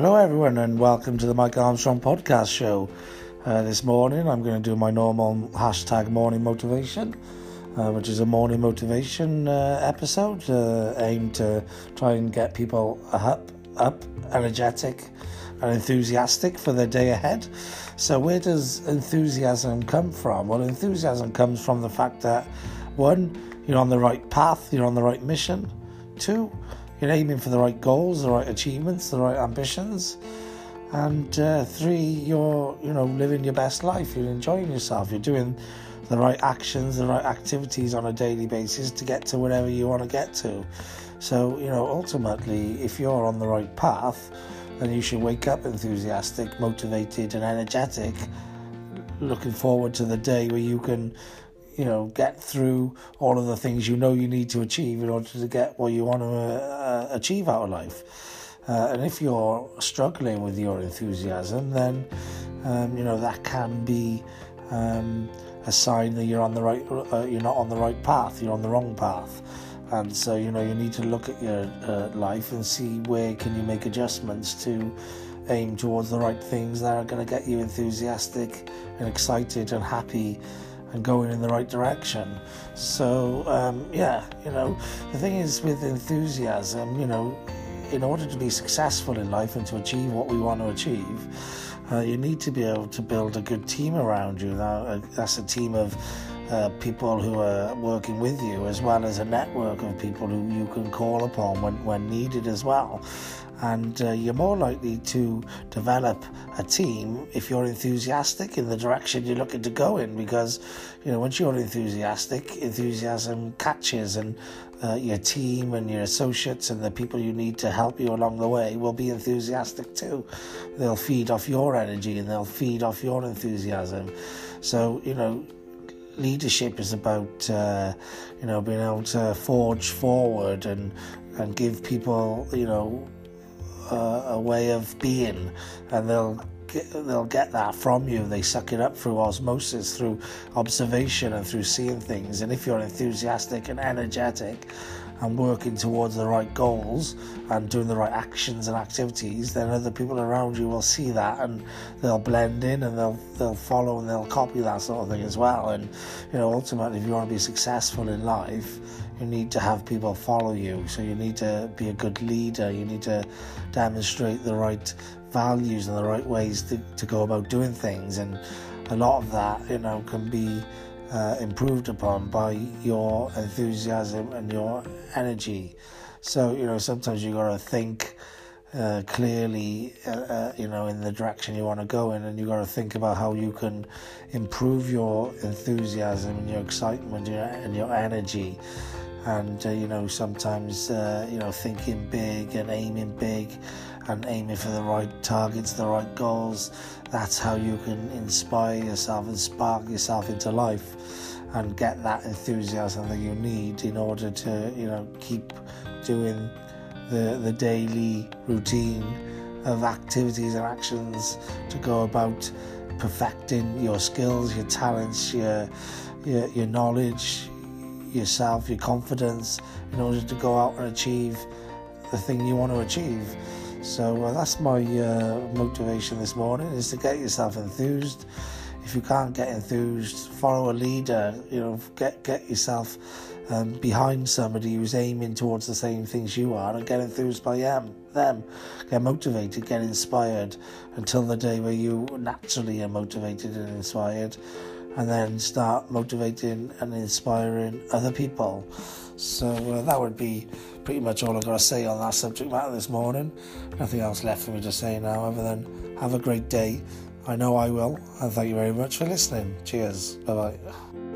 Hello, everyone, and welcome to the Mike Armstrong podcast show. Uh, this morning, I'm going to do my normal hashtag morning motivation, uh, which is a morning motivation uh, episode uh, aimed to try and get people up, up, energetic, and enthusiastic for their day ahead. So, where does enthusiasm come from? Well, enthusiasm comes from the fact that one, you're on the right path, you're on the right mission. Two, you're aiming for the right goals, the right achievements, the right ambitions. And uh, three, you're you know living your best life. You're enjoying yourself. You're doing the right actions, the right activities on a daily basis to get to wherever you want to get to. So you know ultimately, if you're on the right path, then you should wake up enthusiastic, motivated, and energetic, looking forward to the day where you can you know, get through all of the things you know you need to achieve in order to get what you want to uh, achieve out of life. Uh, and if you're struggling with your enthusiasm, then um, you know that can be um, a sign that you're on the right, uh, you're not on the right path. You're on the wrong path. And so you know you need to look at your uh, life and see where can you make adjustments to aim towards the right things that are going to get you enthusiastic and excited and happy and going in the right direction. So, um, yeah, you know, the thing is with enthusiasm, you know, in order to be successful in life and to achieve what we want to achieve, uh, you need to be able to build a good team around you. Now, uh, that's a team of uh, people who are working with you, as well as a network of people who you can call upon when, when needed as well and uh, you're more likely to develop a team if you're enthusiastic in the direction you're looking to go in because you know once you're enthusiastic enthusiasm catches and uh, your team and your associates and the people you need to help you along the way will be enthusiastic too. They'll feed off your energy and they'll feed off your enthusiasm. So you know leadership is about uh, you know being able to forge forward and and give people you know uh, a way of being, and they'll get, they'll get that from you. They suck it up through osmosis, through observation, and through seeing things. And if you're enthusiastic and energetic, and working towards the right goals and doing the right actions and activities, then other people around you will see that and they'll blend in and they'll they'll follow and they'll copy that sort of thing as well. And you know, ultimately, if you want to be successful in life, you need to have people follow you. So you need to be a good leader. You need to demonstrate the right values and the right ways to, to go about doing things. And a lot of that, you know, can be uh, improved upon by your enthusiasm and your energy. So, you know, sometimes you got to think uh, clearly, uh, uh, you know, in the direction you want to go in, and you got to think about how you can improve your enthusiasm and your excitement and your, and your energy and uh, you know sometimes uh, you know thinking big and aiming big and aiming for the right targets the right goals that's how you can inspire yourself and spark yourself into life and get that enthusiasm that you need in order to you know keep doing the the daily routine of activities and actions to go about perfecting your skills your talents your your, your knowledge yourself, your confidence, in order to go out and achieve the thing you want to achieve. So uh, that's my uh, motivation this morning: is to get yourself enthused. If you can't get enthused, follow a leader. You know, get get yourself um, behind somebody who's aiming towards the same things you are, and get enthused by them. Them, get motivated, get inspired, until the day where you naturally are motivated and inspired and then start motivating and inspiring other people. So uh, that would be pretty much all I've got to say on that subject matter this morning. Nothing else left for me to say now other than have a great day. I know I will, and thank you very much for listening. Cheers. Bye bye.